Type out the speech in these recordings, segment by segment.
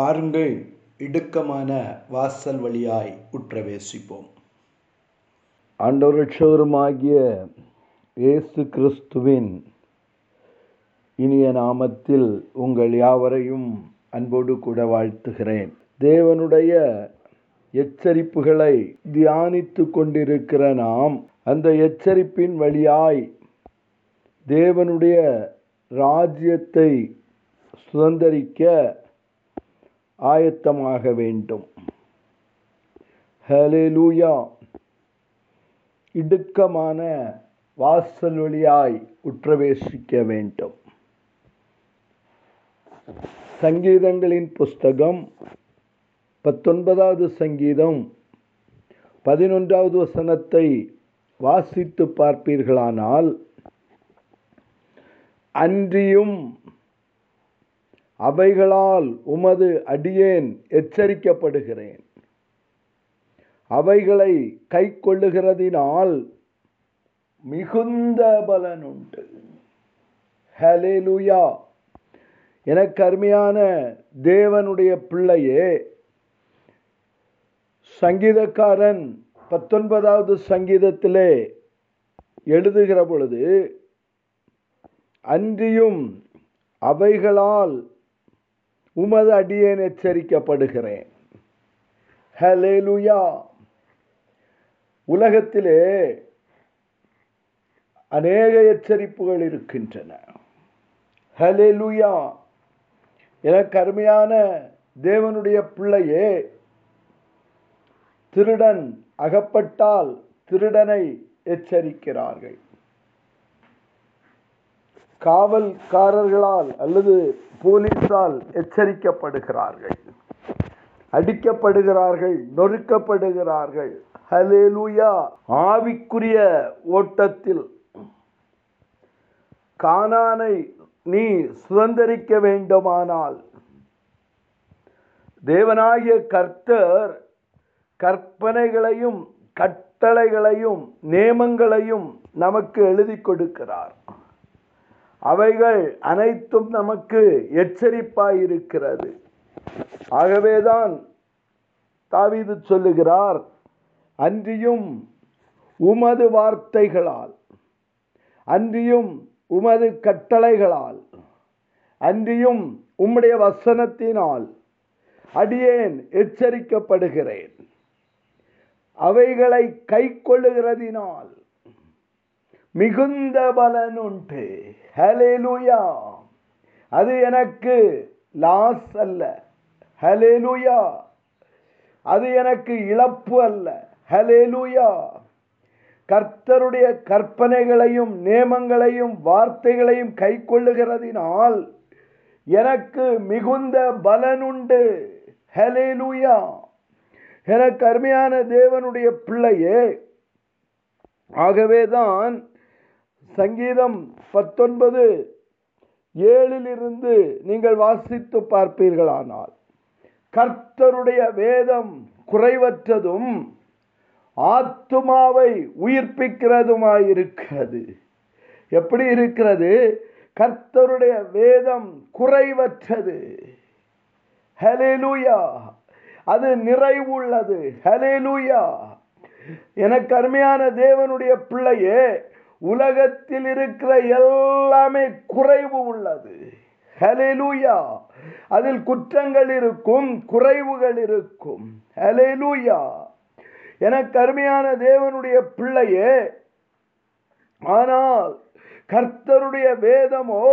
பாருங்கள் இடுக்கமான வாசல் வழியாய் உற்றவேசிப்போம். ஆண்டவரட்சவருமாகிய இயேசு கிறிஸ்துவின் இனிய நாமத்தில் உங்கள் யாவரையும் அன்போடு கூட வாழ்த்துகிறேன். தேவனுடைய எச்சரிப்புகளை தியானித்து கொண்டிருக்கிற நாம் அந்த எச்சரிப்பின் வழியாய் தேவனுடைய ராஜ்யத்தை சுதந்தரிக்க ஆயத்தமாக வேண்டும். ஹலேலூயா இடுக்கமான வாசல் வழியாய் உற்றவேசிக்க வேண்டும். சங்கீதங்களின் புஸ்தகம் பத்தொன்பதாவது சங்கீதம் பதினொன்றாவது வசனத்தை வாசித்து பார்ப்பீர்களானால் அன்றியும் அவைகளால் உமது அடியேன் எச்சரிக்கப்படுகிறேன். அவைகளை கை கொள்ளுகிறதினால் மிகுந்த பலனுண்டு. ஹலேலுயா எனக்கு அருமையான தேவனுடைய பிள்ளையே சங்கீதக்காரன் பத்தொன்பதாவது சங்கீதத்திலே எழுதுகிற பொழுது அன்றியும் அவைகளால் உமது அடியேன் எச்சரிக்கப்படுகிறேன். ஹலேலுயா உலகத்திலே அநேக எச்சரிப்புகள் இருக்கின்றன. ஹலேலுயா என கருமையான தேவனுடைய பிள்ளையே திருடன் அகப்பட்டால் திருடனை எச்சரிக்கிறார்கள். காவல்காரர்களால் அல்லது போலீஸால் எச்சரிக்கப்படுகிறார்கள். அடிக்கப்படுகிறார்கள் நொறுக்கப்படுகிறார்கள். ஹலேலூயா ஆவிக்குரிய ஓட்டத்தில் கானானை நீ சுதந்திரிக்க வேண்டுமானால் தேவனாகிய கர்த்தர் கற்பனைகளையும் கட்டளைகளையும் நியமங்களையும் நமக்கு எழுதி கொடுக்கிறார். அவைகள் அனைத்தும் நமக்கு எச்சரிப்பாயிருக்கிறது. ஆகவேதான் தாவீது சொல்லுகிறார் அன்றியும் உமது வார்த்தைகளால் அன்றியும் உமது கட்டளைகளால் அன்றியும் உம்முடைய வசனத்தினால் அடியேன் எச்சரிக்கப்படுகிறேன். அவைகளை கை கொள்ளுகிறதினால் மிகுந்த பலனுண்டு ஹலேலுயா அது எனக்கு லாஸ் அல்ல. ஹலேலுயா அது எனக்கு இழப்பு அல்ல. ஹலேலுயா கர்த்தருடைய கற்பனைகளையும் நியமங்களையும் வார்த்தைகளையும் கை கொள்ளுகிறதினால் எனக்கு மிகுந்த பலனுண்டு ஹலேலுயா எனக்கு அருமையான தேவனுடைய பிள்ளையே. ஆகவேதான் சங்கீதம் பத்தொன்பது ஏழிலிருந்து நீங்கள் வாசித்து பார்ப்பீர்களானால் கர்த்தருடைய வேதம் குறைவற்றதும் ஆத்துமாவை உயிர்ப்பிக்கிறதுமாயிருக்கிறது. எப்படி இருக்கிறது? கர்த்தருடைய வேதம் குறைவற்றது. ஹலேலூயா அது நிறைவுள்ளது. ஹலேலூயா எனக்கு அருமையான தேவனுடைய பிள்ளையே உலகத்தில் இருக்கிற எல்லாமே குறைவு உள்ளது. ஹலேலூயா அதில் குற்றங்கள் இருக்கும் குறைவுகள் இருக்கும். ஹலேலூயா எனக்கு அருமையான தேவனுடைய பிள்ளையே ஆனால் கர்த்தருடைய வேதமோ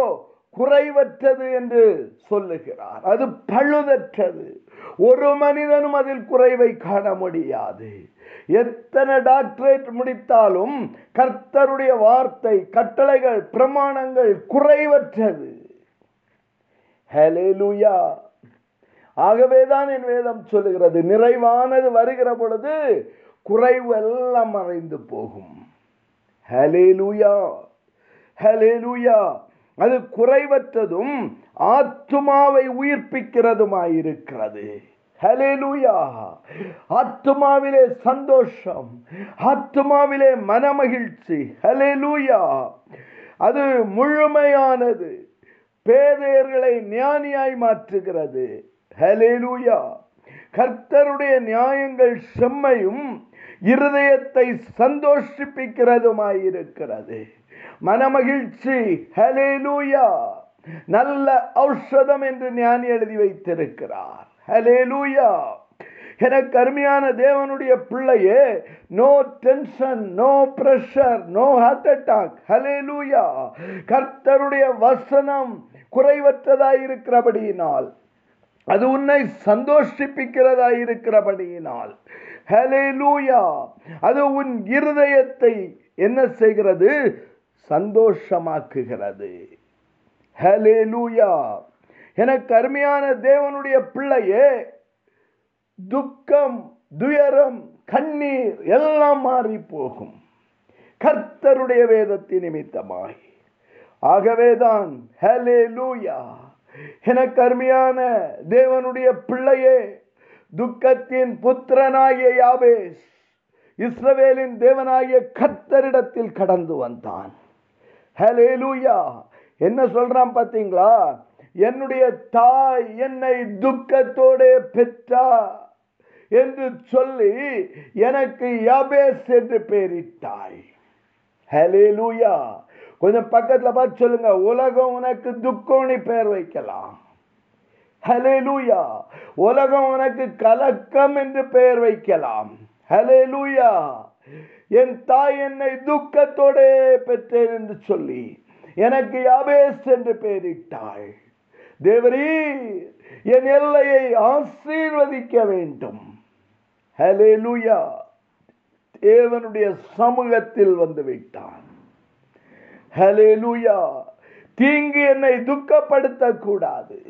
குறைவற்றது என்று சொல்லுகிறார். அது பழுதற்றது. ஒரு மனிதனும் அதில் குறைவை காண முடியாது. எத்தனை டாக்டரேட் முடித்தாலும் கர்த்தருடைய வார்த்தை கட்டளைகள் பிரமாணங்கள் குறைவற்றது. ஹலேலுயா ஆகவேதான் என் வேதம் சொல்லுகிறது. நிறைவானது வருகிற பொழுது குறைவு எல்லாம் மறைந்து போகும். ஹலேலுயா ஹலேலுயா அது குறைவற்றதும் ஆத்துமாவை உயிர்ப்பிக்கிறதுமாயிருக்கிறது. ஹலேலூயா ஆத்துமாவிலே சந்தோஷம் ஆத்துமாவிலே மனமகிழ்ச்சி. ஹலேலூயா அது முழுமையானது. பேதையர்களை ஞானியாய் மாற்றுகிறது. ஹலேலூயா கர்த்தருடைய நியாயங்கள் செம்மையும் இருதயத்தை சந்தோஷிப்பிக்கிறதுமாயிருக்கிறது. மனமகிழ்ச்சி. ஹலே லூயா நல்ல ஔஷதம் என்று ஞானி எழுதி வைத்திருக்கிறார். ஹலே லூயா எனக்கு அருமையான தேவனுடைய பிள்ளையே no tension no pressure no heart attack hallelujah கர்த்தருடைய வசனம் குறைவற்றதாய் இருக்கிறபடியினால் அது உன்னை சந்தோஷிப்பிக்கிறதாயிருக்கிறபடியினால் இருக்கிறபடியினால். ஹலேலூயா அது உன் இருதயத்தை என்ன செய்கிறது? சந்தோஷமாக்குகிறது. ஹலேலூயா எனக்கு அருமையான தேவனுடைய பிள்ளையே துக்கம் துயரம் கண்ணீர் எல்லாம் மாறி போகும் கர்த்தருடைய வேதத்தின் நிமித்தமாய். ஆகவேதான் ஹலே லூயா எனக்கு அருமையான தேவனுடைய பிள்ளையே துக்கத்தின் புத்திரனாகிய யாபேஸ் இஸ்ரவேலின் தேவனாகிய கர்த்தரிடத்தில் கடந்து வந்தான். ஹலே லூயா என்ன சொல்றான் பார்த்தீங்களா? என்னுடைய தாய் என்னை துக்கத்தோடு பெற்றா என்று சொல்லி எனக்கு யாபேஸ் என்று பெயரிட்டாய். ஹலேலூயா கொஞ்சம் பக்கத்தில் பார்த்து சொல்லுங்க. உலகம் உனக்கு துக்கோணி பெயர் வைக்கலாம். ஹலேலூயா உலகம் உனக்கு கலக்கம் என்று பெயர் வைக்கலாம். ஹலேலூயா என் தாய் என்னை துக்கத்தோடே பெற்றேன் என்று சொல்லி எனக்கு யாபேஸ் என்று பெயரிட்டாள். தேவரீ என் எல்லையை ஆசீர்வதிக்க வேண்டும். ஹலே லூயா தேவனுடைய சமூகத்தில் வந்து விட்டான். ஹலே லூயா தீங்கு என்னை துக்கப்படுத்தக்கூடாது. கூடாது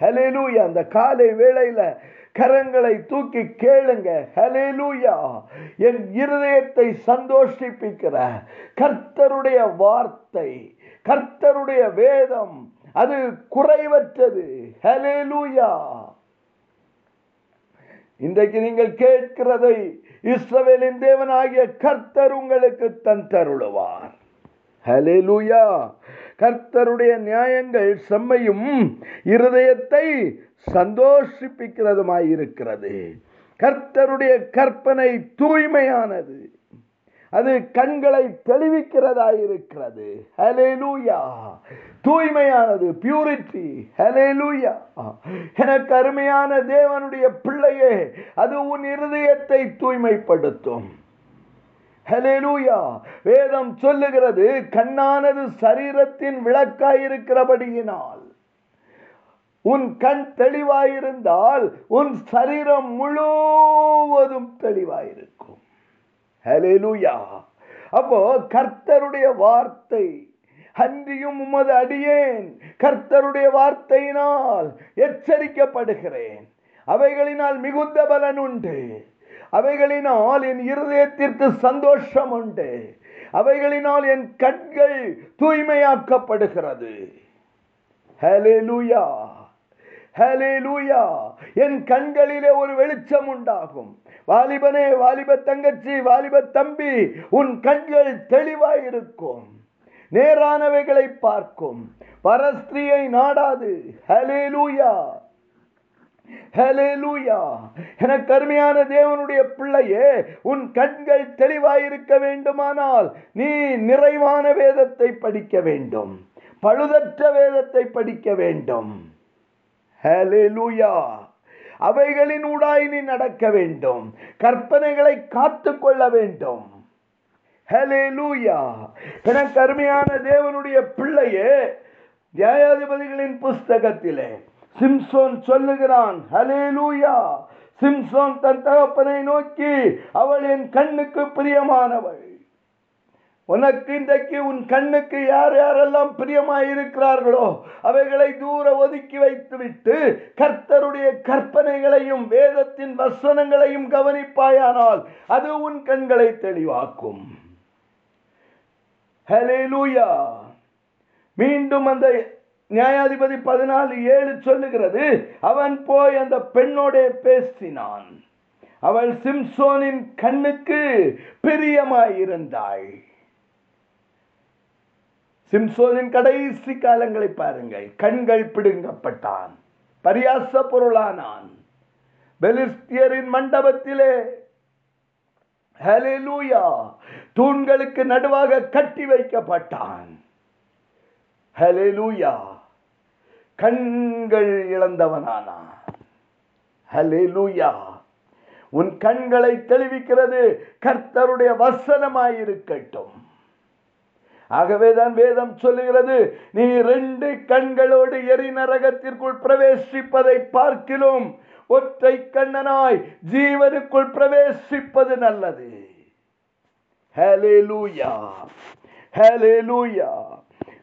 ஹலேலூயா அந்த காலை வேளையில கரங்களை தூக்கி கேளுங்க. ஹலேலூயா என் இருதயத்தை சந்தோஷிப்பிக்கிற கர்த்தருடைய வார்த்தை கர்த்தருடைய வேதம் அது குறைவற்றது. ஹலேலூயா இன்றைக்கு நீங்கள் கேட்கிறதை இஸ்ரவேலின் தேவனாகிய கர்த்தர் உங்களுக்கு தந்தருளுவார். ஹலேலூயா கர்த்தருடைய நியாயங்கள் செம்மையும் இருதயத்தை சந்தோஷிப்பிக்கிறதுமாயிருக்கிறது. கர்த்தருடைய கற்பனை தூய்மையானது. அது கண்களை தெளிவிக்கிறதாயிருக்கிறது. ஹலேலூயா தூய்மையானது பியூரிட்டி ஹலே லூயா எனக்கு அருமையான தேவனுடைய பிள்ளையே அது உன் இருதயத்தை தூய்மைப்படுத்தும். ஹலேலூயா வேதம் சொல்லுகிறது கண்ணானது சரீரத்தின் விளக்காயிருக்கிறபடியினால். உன் கண் தெளிவாயிருந்தால் உன் சரீரம் முழுவதும் தெளிவாயிருக்கும். ஹலேலூயா அப்போ கர்த்தருடைய வார்த்தை அன்றியும் உமது அடியேன் கர்த்தருடைய வார்த்தையினால் எச்சரிக்கப்படுகிறேன். அவைகளினால் மிகுந்த பலன் உண்டு. அவைகளினால் என் இருதயத்திற்கு சந்தோஷம் உண்டு. அவைகளினால் என் கண்கள் தூய்மையாக்கப்படுகிறது. ஹலேலூயா ஹலேலூயா என் கண்களிலே ஒரு வெளிச்சம் உண்டாகும். வாலிபனே வாலிப தங்கச்சி வாலிப தம்பி உன் கண்கள் தெளிவாயிருக்கும். நேரானவைகளை பார்க்கும். பரஸ்திரியை நாடாது. ஹலேலூயா ஹலேலூயா எனக்கு கருமையான தேவனுடைய பிள்ளையே உன் கண்கள் தெளிவாயிருக்க வேண்டுமானால் நீ நிறைவான வேதத்தை படிக்க வேண்டும். பழுதற்ற வேதத்தை படிக்க வேண்டும். ஹலெலுயா அவைகளின் ஊடாய் நீ நடக்க வேண்டும். கற்பனைகளை காத்து கொள்ள வேண்டும். ஹலெலுயா என கருமையான தேவனுடைய பிள்ளையே நியாயாதிபதிகளின் புஸ்தகத்திலே சிம்சோன் சொல்லுகிறான் ஹலேலூயா சிம்சோன் தன் தகப்பனை நோக்கி அவள் என் கண்ணுக்கு பிரியமானவள். உனக்கு இன்றைக்கு உன் கண்ணுக்கு யார் யாரெல்லாம் பிரியமாயிருக்கிறார்களோ அவைகளை தூர ஒதுக்கி வைத்துவிட்டு கர்த்தருடைய கற்பனைகளையும் வேதத்தின் வசனங்களையும் கவனிப்பாயானால் அது உன் கண்களை தெளிவாக்கும். ஹலேலூயா மீண்டும் அந்த நியாயாதிபதி பதினாலு ஏழு சொல்லுகிறது அவன் போய் அந்த பெண்ணோட பேசினான். அவள் சிம்சோனின் கண்ணுக்கு பிரியமாயிருந்தாள். சிம்சோனின் கடைசி காலங்களை பாருங்கள். கண்கள் பிடுங்கப்பட்டான். பரியாச பொருளானான். பெலிஸ்தியரின் மண்டபத்திலே ஹalleluya தூண்களுக்கு நடுவாக கட்டி வைக்கப்பட்டான். ஹalleluya கண்கள் இழந்தவனானான். ஹalleluya உன் கண்களை தெளிவிக்கிறது கர்த்தருடைய வசனமாயிருக்கட்டும். ஆகவேதான் வேதம் சொல்லுகிறது நீ ரெண்டு கண்களோடு எரி நரகத்திற்குள் பிரவேசிப்பதை பார்க்கிலும் ஒற்றை கண்ணனாய் ஜீவனுக்குள் பிரவேசிப்பது நல்லது. ஹலே லூயா ஹலே லூயா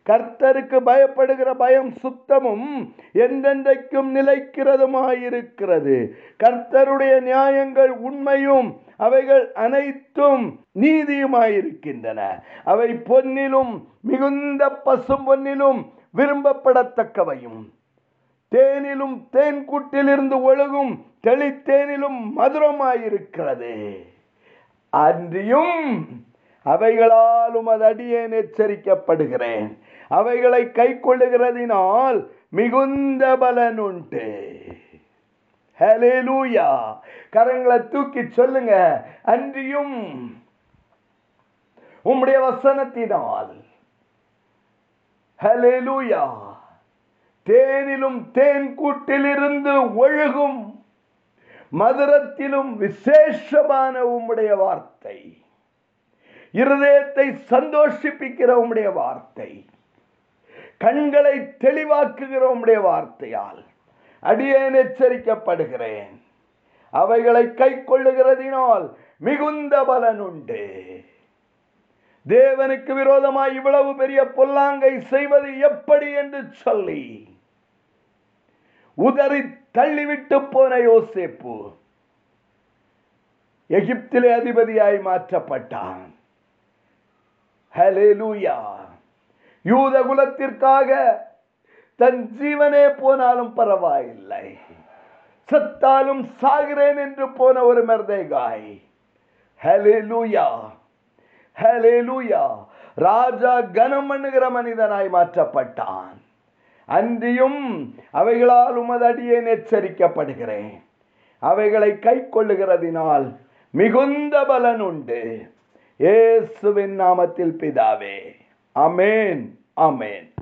கர்த்தருக்கு பயப்படுகிற பயம் சுத்தமும் எந்தெந்தைக்கும் நிலைக்கிறதுமாயிருக்கிறது. கர்த்தருடைய நியாயங்கள் உண்மையும் அவைகள் அனைத்தும் நீதியுமாயிருக்கின்றன. அவை பொன்னிலும் மிகுந்த பசும் பொன்னிலும் விரும்பப்படத்தக்கவையும். தேனிலும் தேன் கூட்டிலிருந்து ஒழுகும் தெளித்தேனிலும் மதுரமாயிருக்கிறது. அன்றியும் அவைகளாலும் அது அடியேன் எச்சரிக்கப்படுகிறேன். அவைகளை கை கொள்ளுகிறதினால் மிகுந்த பலன் உண்டு. கரங்களை தூக்கி சொல்லுங்க. அன்றியும் உம்முடைய வசனத்தினால். ஹலேலூயா தேனிலும் தேன் கூட்டிலிருந்து ஒழுகும் மதுரத்திலும் விசேஷமான உம்முடைய வார்த்தை. இருதயத்தை சந்தோஷிப்பிக்கிற உம்முடைய வார்த்தை. கண்களை தெளிவாக்குகிற உம்முடைய வார்த்தையால். அடியேன் எச்சரிக்கப்படுகிறேன். அவைகளை கை கொள்ளுகிறதினால் மிகுந்த பலன் உண்டு. தேவனுக்கு விரோதமாய் இவ்வளவு பெரிய பொல்லாங்கை செய்வது எப்படி என்று சொல்லி உதறி தள்ளிவிட்டு போன யோசேப்பு. எகிப்திலே அதிபதியாய் மாற்றப்பட்டான். ஹalleluya. யூத குலத்திற்காக தன் ஜீவனே போனாலும் பரவாயில்லை. சத்தாலும் சாகிறேன் என்று போன ஒரு மெர்தேகாய். ஹalleluya ஹalleluya. ராஜா கனம் பண்ணுகிற மனிதனாய் மாற்றப்பட்டான். அன்றியும் அவைகளால் உமது அடியேன் எச்சரிக்கப்படுகிறேன். அவைகளை கை கொள்ளுகிறதினால் மிகுந்த பலன் உண்டு. இயேசுவின் நாமத்தில் பிதாவே. Amen. Amen.